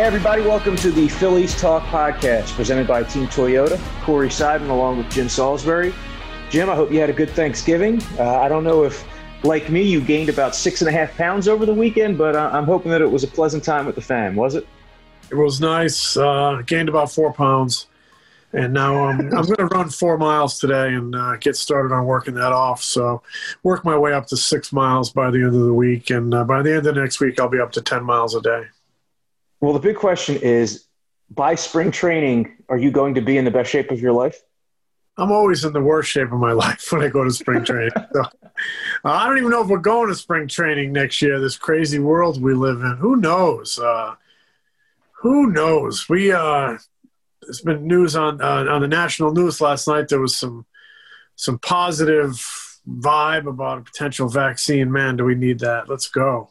Hey, everybody, welcome to the Phillies Talk Podcast presented by Team Toyota. Corey Seidman along with Jim Salisbury. Jim, I hope you had a good Thanksgiving. Uh, I don't know if, like me, you gained about six and a half pounds over the weekend, but uh, I'm hoping that it was a pleasant time with the fam, was it? It was nice. Uh, gained about four pounds. And now I'm, I'm going to run four miles today and uh, get started on working that off. So, work my way up to six miles by the end of the week. And uh, by the end of next week, I'll be up to 10 miles a day. Well, the big question is by spring training, are you going to be in the best shape of your life? I'm always in the worst shape of my life when I go to spring training. so, I don't even know if we're going to spring training next year. This crazy world we live in. Who knows? Uh, who knows? We uh, there's been news on uh, on the national news last night. There was some some positive vibe about a potential vaccine. Man, do we need that? Let's go.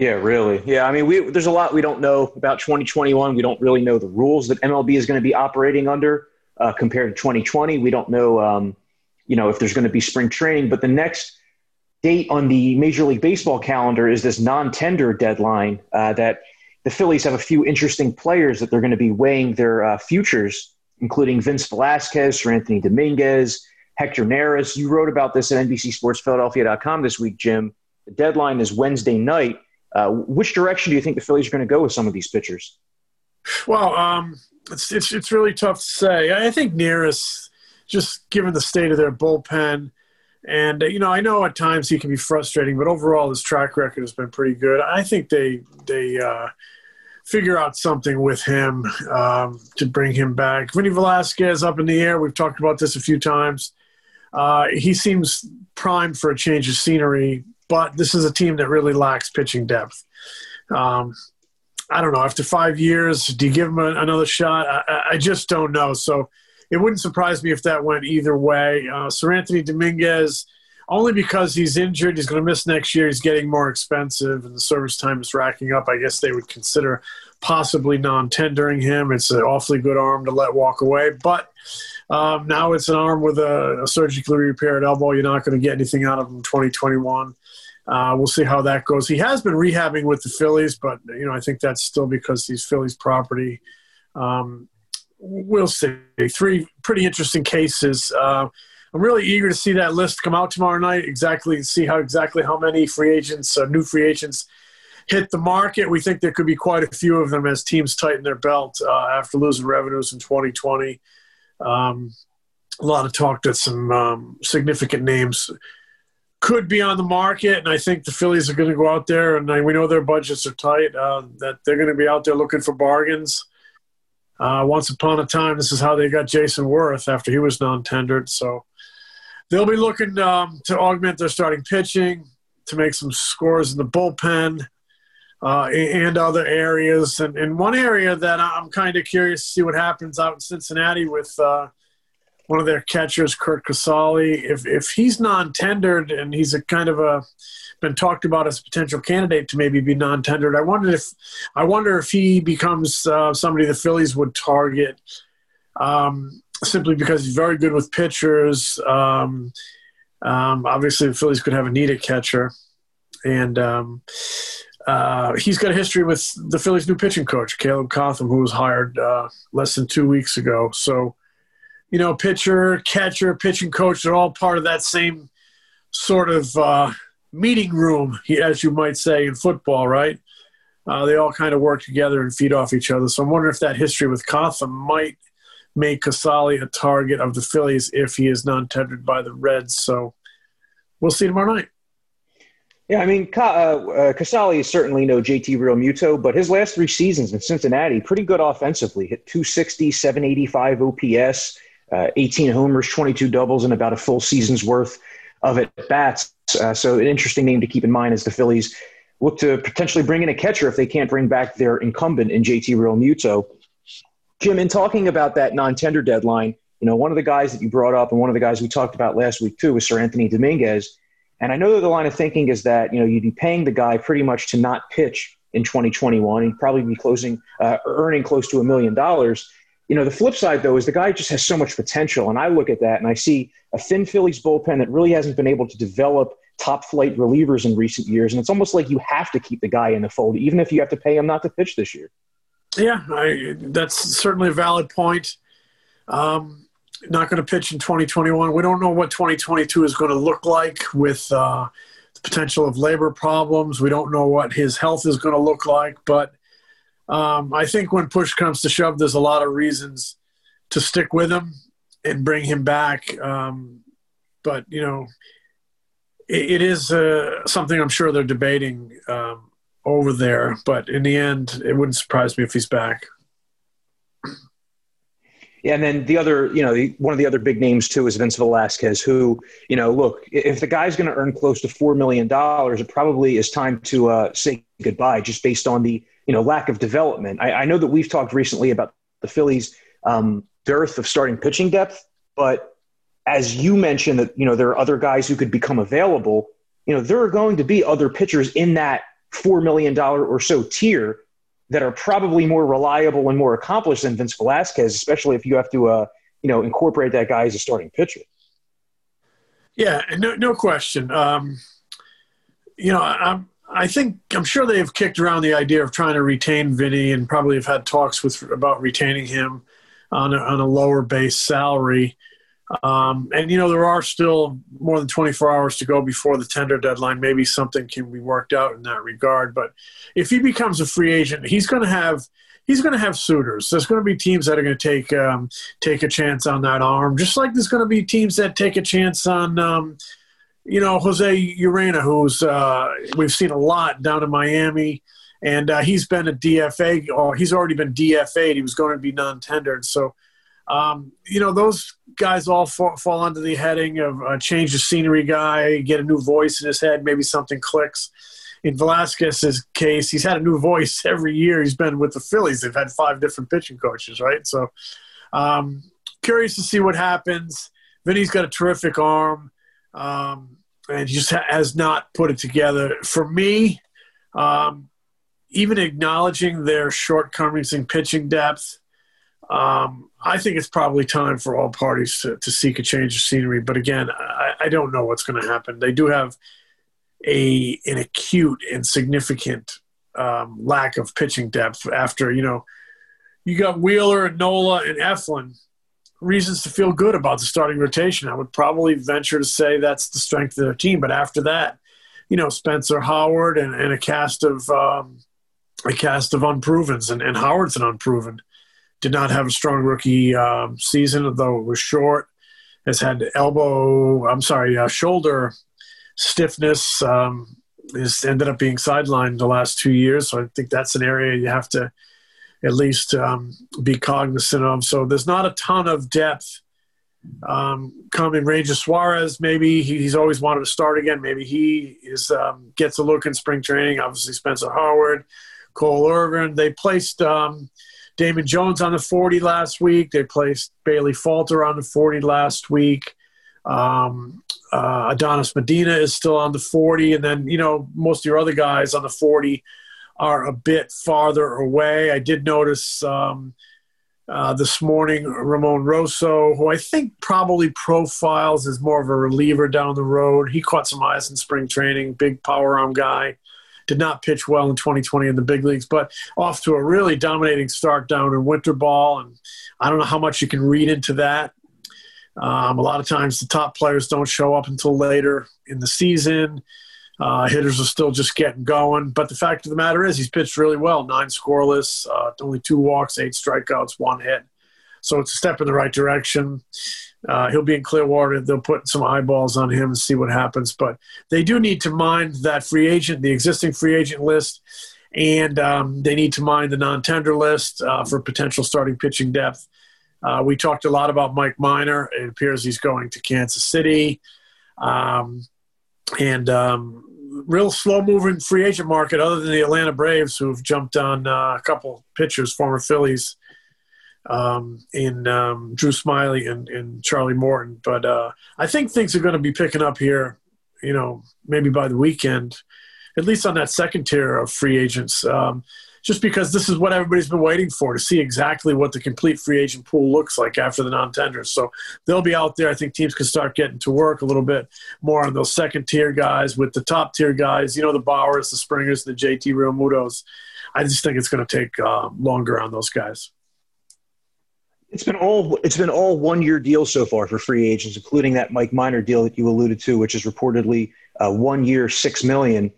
Yeah, really. Yeah, I mean, we there's a lot we don't know about 2021. We don't really know the rules that MLB is going to be operating under uh, compared to 2020. We don't know, um, you know, if there's going to be spring training. But the next date on the Major League Baseball calendar is this non-tender deadline uh, that the Phillies have a few interesting players that they're going to be weighing their uh, futures, including Vince Velasquez, Seranthony Dominguez, Hector Neris. You wrote about this at NBCSportsPhiladelphia.com this week, Jim. The deadline is Wednesday night. Uh, which direction do you think the Phillies are going to go with some of these pitchers? Well, um, it's, it's, it's really tough to say. I think Neris, just given the state of their bullpen, and uh, you know, I know at times he can be frustrating, but overall his track record has been pretty good. I think they they uh, figure out something with him um, to bring him back. Vinny Velasquez up in the air. We've talked about this a few times. Uh, he seems primed for a change of scenery but this is a team that really lacks pitching depth. Um, I don't know. After five years, do you give him a, another shot? I, I, just don't know. So it wouldn't surprise me if that went either way. Uh, Seranthony Dominguez, only because he's injured, he's going to miss next year. He's getting more expensive, and the service time is racking up. I guess they would consider possibly non-tendering him. It's an awfully good arm to let walk away, but um, now it's an arm with a, a, surgically repaired elbow. You're not going to get anything out of him in 2021. Uh, we'll see how that goes. He has been rehabbing with the Phillies, but you know I think that's still because he's Phillies property. Um, we'll see. Three pretty interesting cases. Uh, I'm really eager to see that list come out tomorrow night. Exactly, see how exactly how many free agents, uh, new free agents, hit the market. We think there could be quite a few of them as teams tighten their belt uh, after losing revenues in 2020. Um, a lot of talk that some um, significant names could be on the market, and I think the Phillies are going to go out there, and we know their budgets are tight. Uh, that they're going to be out there looking for bargains. Uh, once upon a time, this is how they got Jayson Werth after he was non-tendered. So they'll be looking um, to augment their starting pitching, to make some scores in the bullpen, uh, and other areas. And, and one area that I'm kind of curious to see what happens out in Cincinnati with uh, one of their catchers, Curt Casali. If if he's non-tendered and he's a kind of a been talked about as a potential candidate to maybe be non-tendered, I wonder if I wonder if he becomes uh, somebody the Phillies would target. Um, simply because he's very good with pitchers. Um, Um, obviously, the Phillies could have a needed catcher, and um, uh, he's got a history with the Phillies' new pitching coach, Caleb Cotham, who was hired uh, less than two weeks ago. So, you know, pitcher, catcher, pitching coach, they're all part of that same sort of uh, meeting room, as you might say, in football, right? Uh, they all kind of work together and feed off each other. So I'm wondering if that history with Cotham might make Casali a target of the Phillies if he is non-tendered by the Reds. So we'll see tomorrow night. Yeah, I mean, uh, uh, Casali is certainly no JT Realmuto, but his last three seasons in Cincinnati, pretty good offensively. Hit 260, 785 OPS, uh, 18 homers, 22 doubles, and about a full season's worth of at bats. Uh, so, an interesting name to keep in mind as the Phillies look to potentially bring in a catcher if they can't bring back their incumbent in JT Realmuto. Jim, in talking about that non-tender deadline, you know, one of the guys that you brought up and one of the guys we talked about last week too was Seranthony Dominguez. And I know that the line of thinking is that, you know, you'd be paying the guy pretty much to not pitch in 2021. He'd probably be closing, uh, earning close to a million dollars. You know, the flip side, though, is the guy just has so much potential. And I look at that and I see a thin Phillies bullpen that really hasn't been able to develop top flight relievers in recent years. And it's almost like you have to keep the guy in the fold, even if you have to pay him not to pitch this year. Yeah, I, that's certainly a valid point. Um, not going to pitch in 2021. We don't know what 2022 is going to look like with uh, the potential of labor problems. We don't know what his health is going to look like. But um, I think when push comes to shove, there's a lot of reasons to stick with him and bring him back. Um, but, you know, it, it is uh, something I'm sure they're debating um, over there. But in the end, it wouldn't surprise me if he's back. Yeah, and then the other, you know, the, one of the other big names too is Vince Velasquez, who, you know, look, if the guy's going to earn close to four million dollars, it probably is time to uh, say goodbye, just based on the, you know, lack of development. I, I know that we've talked recently about the Phillies' um, dearth of starting pitching depth, but as you mentioned, that you know there are other guys who could become available. You know, there are going to be other pitchers in that $4 million or so tier that are probably more reliable and more accomplished than Vince Velasquez, especially if you have to, uh, you know, incorporate that guy as a starting pitcher. Yeah, no, no question. Um, you know, I'm, I think I'm sure they've kicked around the idea of trying to retain Vinny, and probably have had talks with about retaining him on a, on a lower base salary. Um, and you know there are still more than 24 hours to go before the tender deadline. Maybe something can be worked out in that regard. But if he becomes a free agent, he's going to have he's going to have suitors. There's going to be teams that are going to take um, take a chance on that arm, just like there's going to be teams that take a chance on. Um, you know, Jose Urena, who's uh, we've seen a lot down in Miami, and uh, he's been a DFA, or he's already been DFA'd. He was going to be non-tendered, so um, you know, those guys all fall, fall under the heading of change of scenery guy, get a new voice in his head, maybe something clicks. In Velasquez's case, he's had a new voice every year. He's been with the Phillies. They've had five different pitching coaches, right? So, um, curious to see what happens. Vinny's got a terrific arm, um, and just has not put it together. For me, um, even acknowledging their shortcomings in pitching depth, um, I think it's probably time for all parties to, to seek a change of scenery. But again, I, I don't know what's going to happen. They do have a an acute and significant um, lack of pitching depth after you know you got Wheeler and Nola and Eflin. Reasons to feel good about the starting rotation. I would probably venture to say that's the strength of their team. But after that, you know Spencer Howard and, and a cast of um, a cast of unprovens, and, and Howard's an unproven did not have a strong rookie um, season, though it was short. Has had elbow, I'm sorry, uh, shoulder stiffness. Um, is ended up being sidelined the last two years, so I think that's an area you have to at least um, be cognizant of. So there's not a ton of depth um, coming. Ranger Suarez, maybe he, he's always wanted to start again. Maybe he is um, gets a look in spring training. Obviously, Spencer Howard, Cole Irvin. They placed um, Damon Jones on the 40 last week. They placed Bailey Falter on the 40 last week. Um, uh, Adonis Medina is still on the 40. And then, you know, most of your other guys on the 40 are a bit farther away. I did notice um, uh, this morning, Ramon Rosso, who I think probably profiles as more of a reliever down the road. He caught some eyes in spring training, big power arm guy. Did not pitch well in 2020 in the big leagues, but off to a really dominating start down in winter ball. And I don't know how much you can read into that. Um, a lot of times the top players don't show up until later in the season. Uh, hitters are still just getting going. But the fact of the matter is, he's pitched really well nine scoreless, uh, only two walks, eight strikeouts, one hit. So it's a step in the right direction. Uh, he'll be in Clearwater. They'll put some eyeballs on him and see what happens. But they do need to mind that free agent, the existing free agent list, and um, they need to mind the non tender list uh, for potential starting pitching depth. Uh, we talked a lot about Mike Minor. It appears he's going to Kansas City. Um, and um, real slow moving free agent market other than the Atlanta Braves who've jumped on uh, a couple pitchers, former Phillies, um, in um, Drew Smyly and, and, Charlie Morton. But uh, I think things are going to be picking up here, you know, maybe by the weekend, at least on that second tier of free agents. Um, just because this is what everybody's been waiting for to see exactly what the complete free agent pool looks like after the non-tenders. So they'll be out there. I think teams can start getting to work a little bit more on those second tier guys with the top tier guys. You know, the Bauers, the Springers, the JT Realmutos. I just think it's going to take uh, longer on those guys. It's been all it's been all one year deals so far for free agents, including that Mike Minor deal that you alluded to, which is reportedly uh, one year six million.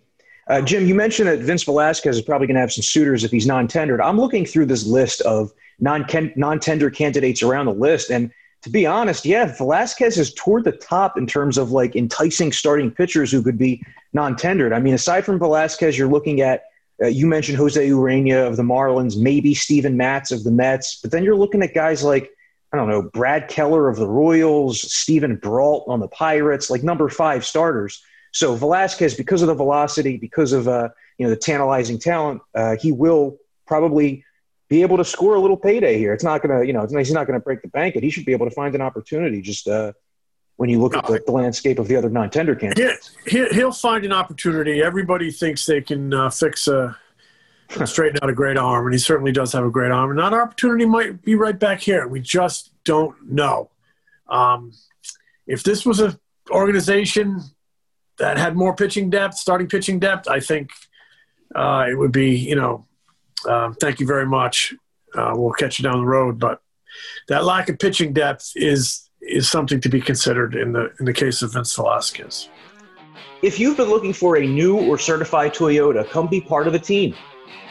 Uh, Jim, you mentioned that Vince Velasquez is probably going to have some suitors if he's non-tendered. I'm looking through this list of non non-tender candidates around the list, and to be honest, yeah, Velasquez is toward the top in terms of like enticing starting pitchers who could be non-tendered. I mean, aside from Velasquez, you're looking at uh, you mentioned Jose Urena of the Marlins, maybe Steven Matz of the Mets, but then you're looking at guys like I don't know Brad Keller of the Royals, Steven Brault on the Pirates, like number five starters. So Velasquez, because of the velocity, because of uh, you know the tantalizing talent, uh, he will probably be able to score a little payday here. It's not gonna, you know, he's not gonna break the bank, but he should be able to find an opportunity. Just uh, when you look at the, the, landscape of the other non-tender candidates, he, he'll find an opportunity. Everybody thinks they can uh, fix a straighten out a great arm, and he certainly does have a great arm. And that opportunity might be right back here. We just don't know. Um, if this was an organization that had more pitching depth, starting pitching depth, I think uh, it would be, you know, uh, thank you very much. Uh, we'll catch you down the road. But that lack of pitching depth is is something to be considered in the in the case of Vince Velasquez. If you've been looking for a new or certified Toyota, come be part of the team.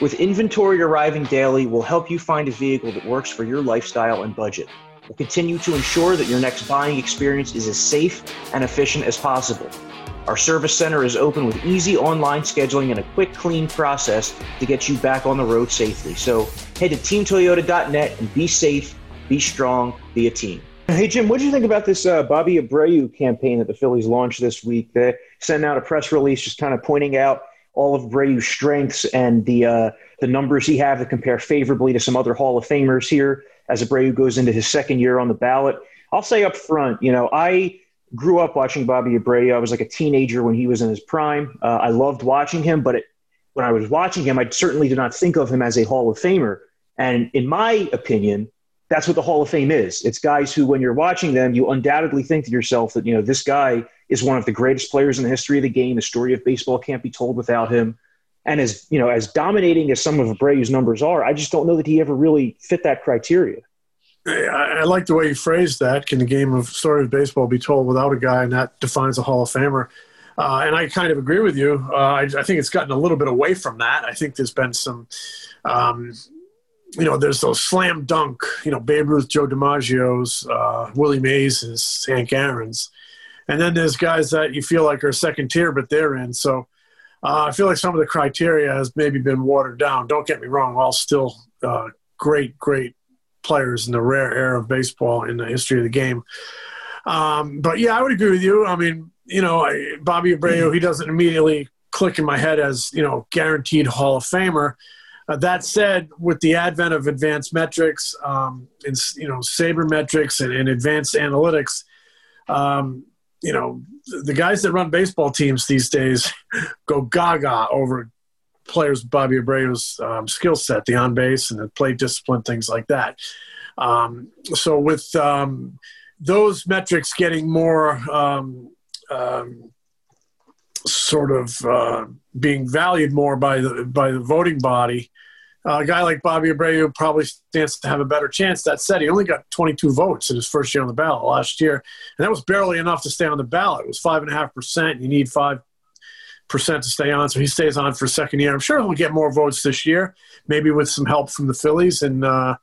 With inventory arriving daily, we'll help you find a vehicle that works for your lifestyle and budget. We'll continue to ensure that your next buying experience is as safe and efficient as possible. Our service center is open with easy online scheduling and a quick, clean process to get you back on the road safely. So head to teamtoyota.net and be safe, be strong, be a team. Hey, Jim, what do you think about this uh, Bobby Abreu campaign that the Phillies launched this week? They sent out a press release just kind of pointing out all of Abreu's strengths and the, uh, the numbers he have that compare favorably to some other Hall of Famers here as Abreu goes into his second year on the ballot. I'll say up front, you know, I grew up watching Bobby Abreu. I was like a teenager when he was in his prime. Uh, I loved watching him, but it, when I was watching him, I certainly did not think of him as a Hall of Famer. And in my opinion, that's what the Hall of Fame is. It's guys who, when you're watching them, you undoubtedly think to yourself that, you know, this guy is one of the greatest players in the history of the game. The story of baseball can't be told without him. And as, you know, as dominating as some of Abreu's numbers are, I just don't know that he ever really fit that criteria. I, I, like the way you phrased that. Can the game of story of baseball be told without a guy, and that defines a Hall of Famer? Uh, and I kind of agree with you. Uh, I, I, think it's gotten a little bit away from that. I think there's been some, um, you know, there's those slam dunk, you know, Babe Ruth, Joe DiMaggio's, uh, Willie Mays, Hank Aaron's. And then there's guys that you feel like are second tier, but they're in. So uh, I feel like some of the criteria has maybe been watered down. Don't get me wrong, all still uh, great, great players in the rare era of baseball in the history of the game. Um, but yeah, I would agree with you. I mean, you know, Bobby Abreu, he doesn't immediately click in my head as you know guaranteed Hall of Famer. Uh, that said, with the advent of advanced metrics um, and you know sabermetrics and, and advanced analytics, um, you know the guys that run baseball teams these days go gaga over players Bobby Abreu's um, skill set, the on base and the play discipline, things like that. Um, so with um, those metrics getting more um, um, sort of uh, being valued more by the by the voting body, uh, a guy like Bobby Abreu probably stands to have a better chance. That said, he only got 22 votes in his first year on the ballot last year, and that was barely enough to stay on the ballot. It was five and a half percent. You need five percent to stay on, so he stays on for a second year. I'm sure he'll get more votes this year, maybe with some help from the Phillies and. Uh,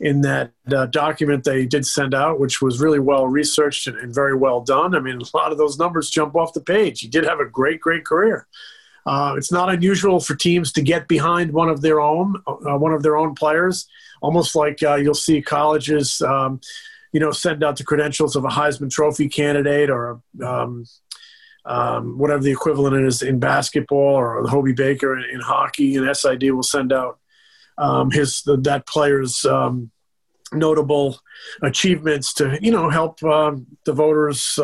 in that uh, document they did send out, which was really well researched and, and, very well done. I mean, a lot of those numbers jump off the page. He did have a great, great career. Uh, it's not unusual for teams to get behind one of their own, uh, one of their own players, almost like uh, you'll see colleges, um, you know, send out the credentials of a Heisman Trophy candidate or um, um, whatever the equivalent is in basketball or the Hobey Baker in, in hockey, and SID will send out um, his that player's um, notable achievements to you know help um, the voters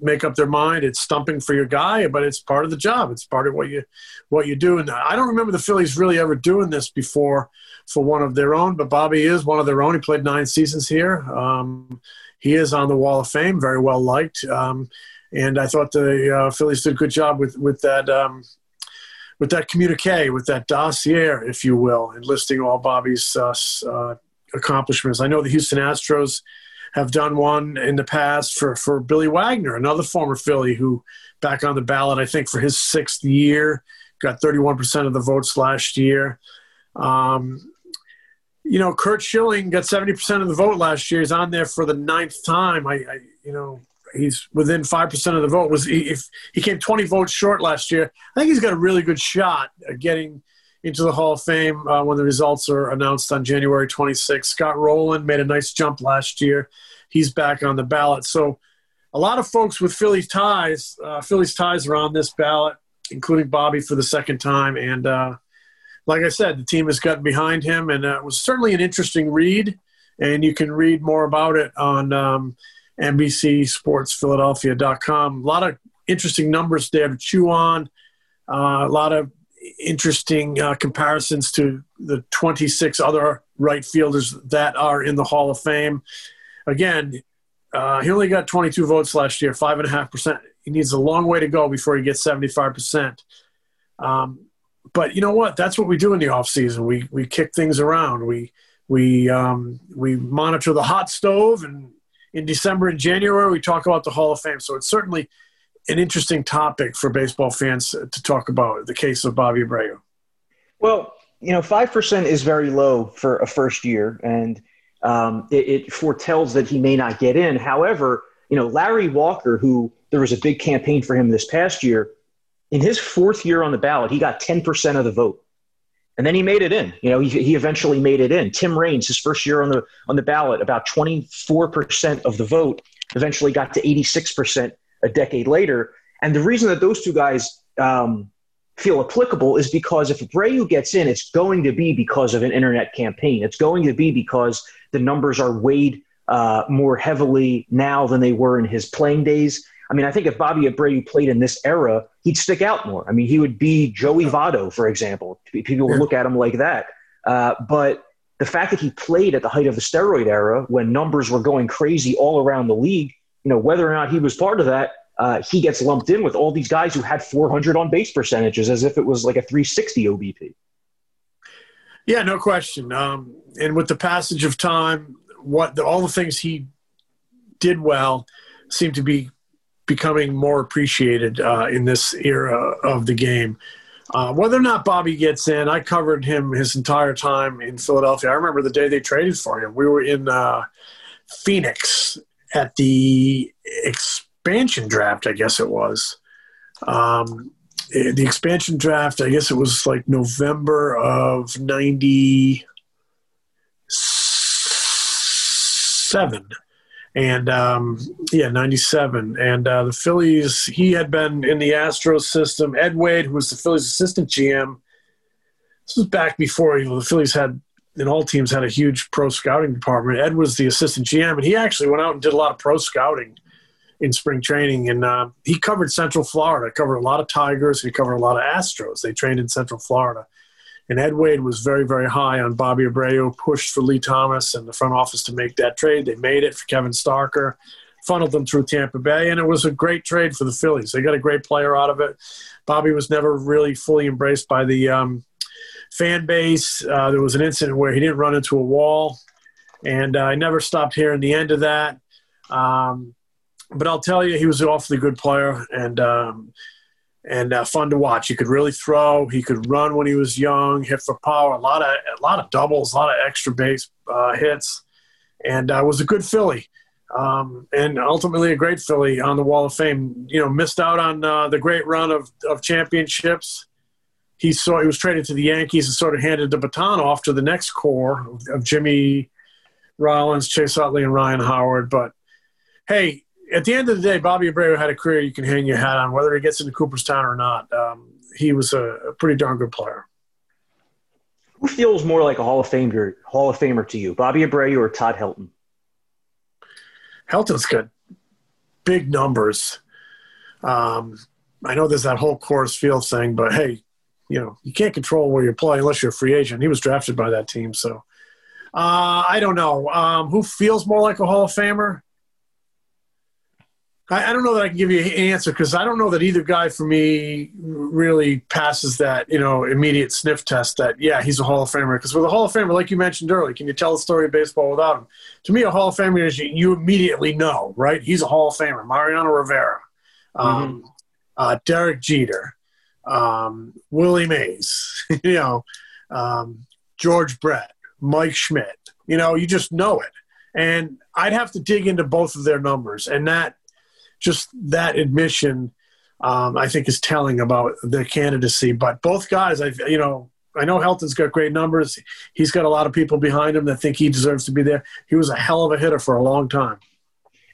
make up their mind. It's stumping for your guy, but it's part of the job. It's part of what you what you do. And I don't remember the Phillies really ever doing this before for one of their own. But Bobby is one of their own. He played nine seasons here. Um, he is on the Wall of Fame, very well liked. Um, and I thought the uh, Phillies did a good job with with that. Um, with that communique, with that dossier, if you will, enlisting all Bobby's uh, uh, accomplishments. I know the Houston Astros have done one in the past for, for Billy Wagner, another former Philly who back on the ballot, I think, for his sixth year, got 31% of the votes last year. Um, you know, Curt Schilling got 70% of the vote last year. He's on there for the ninth time. I, I you know, he's within 5% of the vote. Was he, if he came 20 votes short last year, I think he's got a really good shot at getting into the Hall of Fame uh, when the results are announced on January 26th. Scott Rolen made a nice jump last year. He's back on the ballot. So a lot of folks with Phillies ties, uh, Phillies ties are on this ballot, including Bobby for the second time. And uh, like I said, the team has gotten behind him, and uh, it was certainly an interesting read. And you can read more about it on um, NBCSportsPhiladelphia.com. A lot of interesting numbers there to chew on. Uh, a lot of interesting uh, comparisons to the 26 other right fielders that are in the Hall of Fame. Again, uh, he only got 22 votes last year, five and a half percent. He needs a long way to go before he gets 75 percent. Um, but you know what? That's what we do in the off season. We we kick things around. We we um, we monitor the hot stove, and in December and January we talk about the Hall of Fame. So it's certainly an interesting topic for baseball fans to talk about the case of Bobby Abreu. Well, you know, 5% is very low for a first year, and um, it, it, foretells that he may not get in. However, you know, Larry Walker, who there was a big campaign for him this past year, in his fourth year on the ballot, he got 10% of the vote. And then he made it in. You know, he, he eventually made it in. Tim Raines, his first year on the on the ballot, about 24% of the vote, eventually got to 86% a decade later. And the reason that those two guys um, feel applicable is because if Abreu gets in, it's going to be because of an internet campaign. It's going to be because the numbers are weighed uh, more heavily now than they were in his playing days. I mean, I think if Bobby Abreu played in this era, he'd stick out more. I mean, he would be Joey Votto, for example. People would look at him like that. Uh, but the fact that he played at the height of the steroid era when numbers were going crazy all around the league, you know, whether or not he was part of that, uh, he gets lumped in with all these guys who had 400 on base percentages as if it was like a 360 OBP. Yeah, no question. Um, and with the passage of time, what the, all the things he did well seem to be becoming more appreciated uh, in this era of the game. Uh, whether or not Bobby gets in, I covered him his entire time in Philadelphia. I remember the day they traded for him. We were in uh, Phoenix at the expansion draft, I guess it was. Um, eh, the expansion draft, I guess it was like November of 97. And um, yeah, 97. And uh, the Phillies, he had been in the Astros system. Ed Wade, who was the Phillies assistant GM, this was back before you know, the Phillies had and all teams had a huge pro scouting department. Ed was the assistant GM, and he actually went out and did a lot of pro scouting in spring training. And uh, he covered Central Florida, covered a lot of Tigers, he covered a lot of Astros. They trained in Central Florida. And Ed Wade was very, very high on Bobby Abreu, pushed for Lee Thomas and the front office to make that trade. They made it for Kevin Stocker, funneled them through Tampa Bay, and it was a great trade for the Phillies. They got a great player out of it. Bobby was never really fully embraced by the um, fan base. Uh, there was an incident where he didn't run into a wall, and uh, I never stopped hearing the end of that. Um, but I'll tell you, he was an awfully good player, and um, and uh, fun to watch. He could really throw. He could run when he was young. Hit for power. A lot of a lot of doubles. A lot of extra base uh, hits, and uh, was a good Philly. Um, and ultimately a great Philly on the Wall of Fame. You know, missed out on uh, the great run of, of championships. He saw he was traded to the Yankees and sort of handed the baton off to the next core of, of Jimmy Rollins, Chase Utley, and Ryan Howard. But hey, at the end of the day, Bobby Abreu had a career you can hang your hat on, whether he gets into Cooperstown or not. Um, he was a, a, pretty darn good player. Who feels more like a Hall of Famer, Hall of Famer to you, Bobby Abreu or Todd Helton? Helton's got big numbers. Um, I know there's that whole Coors Field thing, but hey, you know you can't control where you play unless you're a free agent. He was drafted by that team, so uh, I don't know um, who feels more like a Hall of Famer. I, I don't know that I can give you an answer because I don't know that either guy for me really passes that you know immediate sniff test that yeah he's a Hall of Famer because with a Hall of Famer like you mentioned earlier can you tell the story of baseball without him? To me, a Hall of Famer is you, you immediately know right he's a Hall of Famer. Mariano Rivera, um, mm-hmm. uh, Derek Jeter, um, Willie Mays, you know um, George Brett, Mike Schmidt. You know you just know it. And I'd have to dig into both of their numbers, and that just that admission, um, I think, is telling about their candidacy. But both guys, I you know, I know Helton's got great numbers. He's got a lot of people behind him that think he deserves to be there. He was a hell of a hitter for a long time.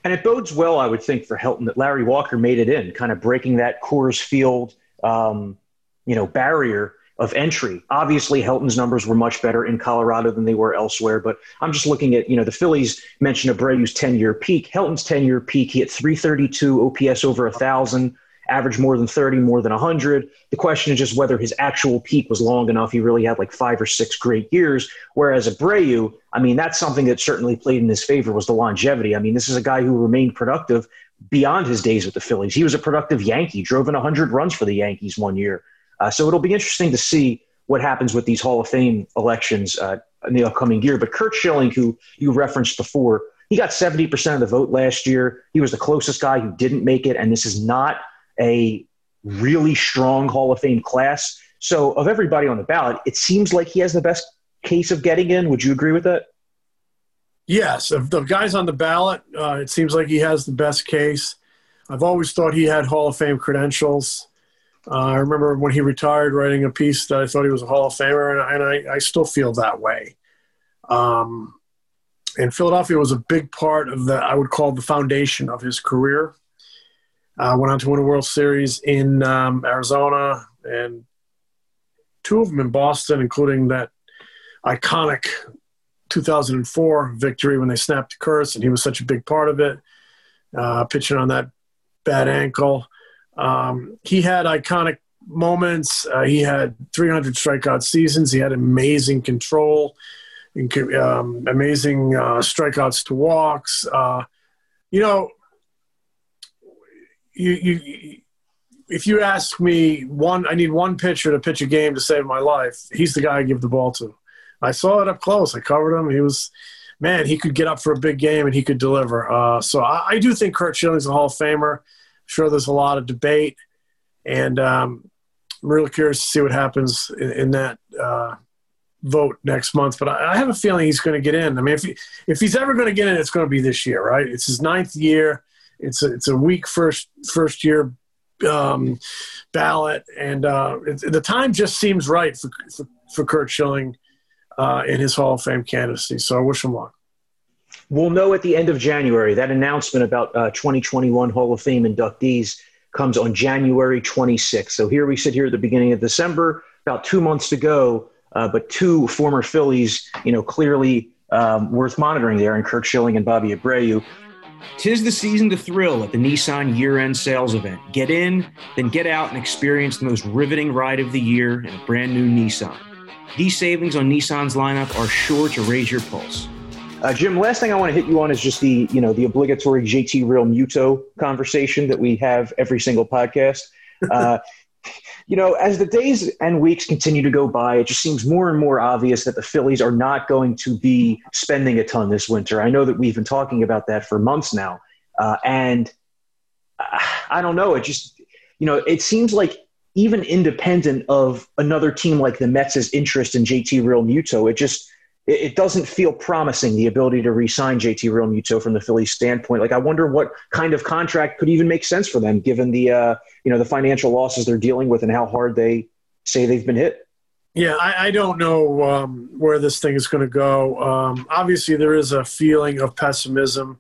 And it bodes well, I would think, for Helton that Larry Walker made it in, kind of breaking that Coors Field, um, you know, barrier of entry. Obviously, Helton's numbers were much better in Colorado than they were elsewhere. But I'm just looking at, you know, the Phillies mentioned Abreu's 10 year peak. Helton's 10 year peak, he hit 332 OPS over a 1,000, averaged more than 30, more than 100. The question is just whether his actual peak was long enough. He really had like five or six great years. Whereas Abreu, I mean, that's something that certainly played in his favor was the longevity. I mean, this is a guy who remained productive beyond his days with the Phillies. He was a productive Yankee, drove in 100 runs for the Yankees one year. Uh, so it'll be interesting to see what happens with these Hall of Fame elections uh, in the upcoming year. But Curt Schilling, who you referenced before, he got 70% of the vote last year. He was the closest guy who didn't make it. And this is not a really strong Hall of Fame class. So, of everybody on the ballot, it seems like he has the best case of getting in. Would you agree with that? Yes. Of the guys on the ballot, uh, it seems like he has the best case. I've always thought he had Hall of Fame credentials. Uh, I remember when he retired writing a piece that I thought he was a Hall of Famer, and, and I, I, still feel that way. Um, and Philadelphia was a big part of the, I would call the foundation of his career. Uh, went on to win a World Series in um, Arizona and two of them in Boston, including that iconic 2004 victory when they snapped the curse, and he was such a big part of it, uh, pitching on that bad ankle. Um, he had iconic moments. Uh, he had 300 strikeout seasons. He had amazing control, um, amazing uh, strikeouts to walks. Uh, you know, you, you, if you ask me one, I need one pitcher to pitch a game to save my life. He's the guy I give the ball to. I saw it up close. I covered him. He was, man, he could get up for a big game and he could deliver. Uh, so I, I, do think Curt Schilling's a Hall of Famer sure there's a lot of debate, and um, I'm really curious to see what happens in, in that uh, vote next month. But I, I have a feeling he's going to get in. I mean, if he, if he's ever going to get in, it's going to be this year, right? It's his ninth year. It's a, it's a weak first first year um, ballot, and uh, it, the time just seems right for for, for Curt Schilling uh, in his Hall of Fame candidacy. So I wish him luck. We'll know at the end of January. That announcement about uh, 2021 Hall of Fame inductees comes on January 26th. So here we sit here at the beginning of December, about two months to go, uh, but two former Phillies, you know, clearly um, worth monitoring there, and Curt Schilling and Bobby Abreu. Tis the season to thrill at the Nissan year end sales event. Get in, then get out and experience the most riveting ride of the year in a brand new Nissan. These savings on Nissan's lineup are sure to raise your pulse. Uh, Jim, last thing I want to hit you on is just the you know the obligatory JT Realmuto conversation that we have every single podcast. Uh, you know, as the days and weeks continue to go by, it just seems more and more obvious that the Phillies are not going to be spending a ton this winter. I know that we've been talking about that for months now, uh, and I don't know. It just you know, it seems like even independent of another team like the Mets' interest in JT Realmuto, it just it, doesn't feel promising the ability to re-sign JT Realmuto from the Phillies standpoint. Like I wonder what kind of contract could even make sense for them given the uh, you know the financial losses they're dealing with and how hard they say they've been hit. Yeah, I, I don't know um, where this thing is going to go. Um, obviously, there is a feeling of pessimism,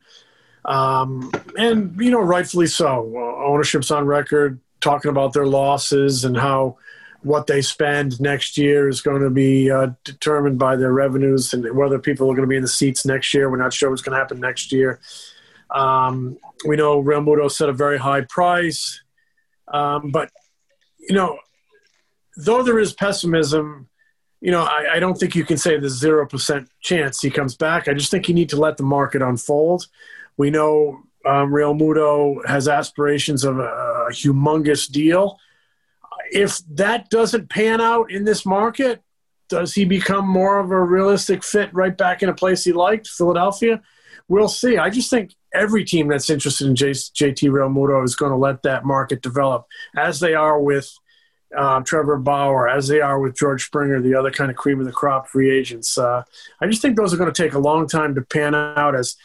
um, and you know, rightfully so. Uh, ownership's on record talking about their losses and how what they spend next year is going to be uh, determined by their revenues and whether people are going to be in the seats next year. We're not sure what's going to happen next year. Um, we know Realmuto set a very high price, um, but you know, though there is pessimism, you know, I, I don't think you can say there's zero percent chance he comes back. I just think you need to let the market unfold. We know um, Realmuto has aspirations of a, a humongous deal if that doesn't pan out in this market, does he become more of a realistic fit right back in a place he liked, Philadelphia? We'll see. I just think every team that's interested in JT Realmuto is going to let that market develop, as they are with um, Trevor Bauer, as they are with George Springer, the other kind of cream of the crop free agents. Uh, I just think those are going to take a long time to pan out as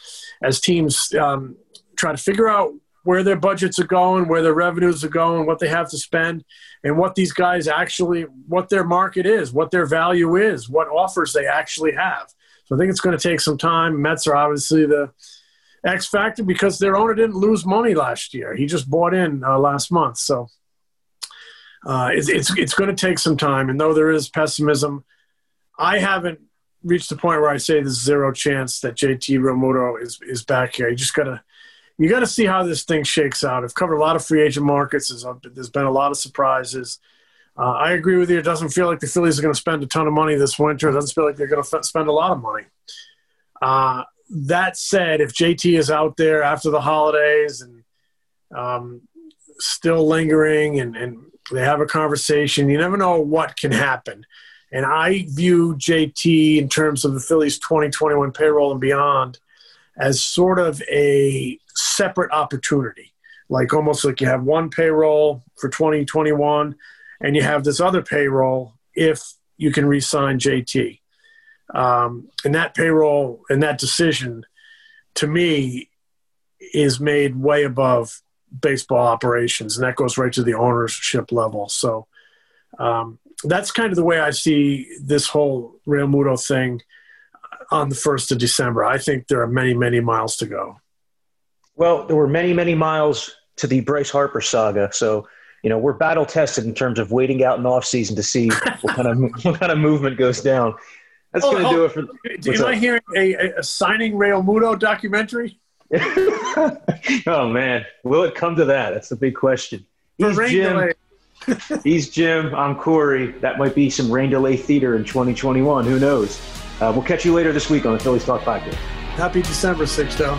as teams um, try to figure out where their budgets are going, where their revenues are going, what they have to spend, and what these guys actually, what their market is, what their value is, what offers they actually have. So I think it's going to take some time. Mets are obviously the X factor because their owner didn't lose money last year. He just bought in uh, last month. So uh, it's, it's, it's going to take some time. And though there is pessimism, I haven't reached the point where I say there's zero chance that JT Realmuto is, is back here. You just got to you got to see how this thing shakes out. I've covered a lot of free agent markets. There's been a lot of surprises. Uh, I agree with you. It doesn't feel like the Phillies are going to spend a ton of money this winter. It doesn't feel like they're going to f- spend a lot of money. Uh, that said, if JT is out there after the holidays and um, still lingering and, and they have a conversation, you never know what can happen. And I view JT in terms of the Phillies 2021 payroll and beyond as sort of a separate opportunity. Like almost like you have one payroll for 2021 and you have this other payroll if you can re-sign JT. Um, and that payroll and that decision to me is made way above baseball operations and that goes right to the ownership level. So um, that's kind of the way I see this whole Realmuto thing on the 1st of December. I think there are many, many miles to go. Well, there were many, many miles to the Bryce Harper saga. So, you know, we're battle tested in terms of waiting out in off season to see what kind of what kind of movement goes down. That's oh, going to oh, do it for. Am I hearing a, a signing Realmuto documentary? oh man, will it come to that? That's the big question. He's Jim. He's Jim. I'm Corey. That might be some rain delay theater in 2021. Who knows? Uh, we'll catch you later this week on the Phillies Talk Podcast. Happy December, Sixto.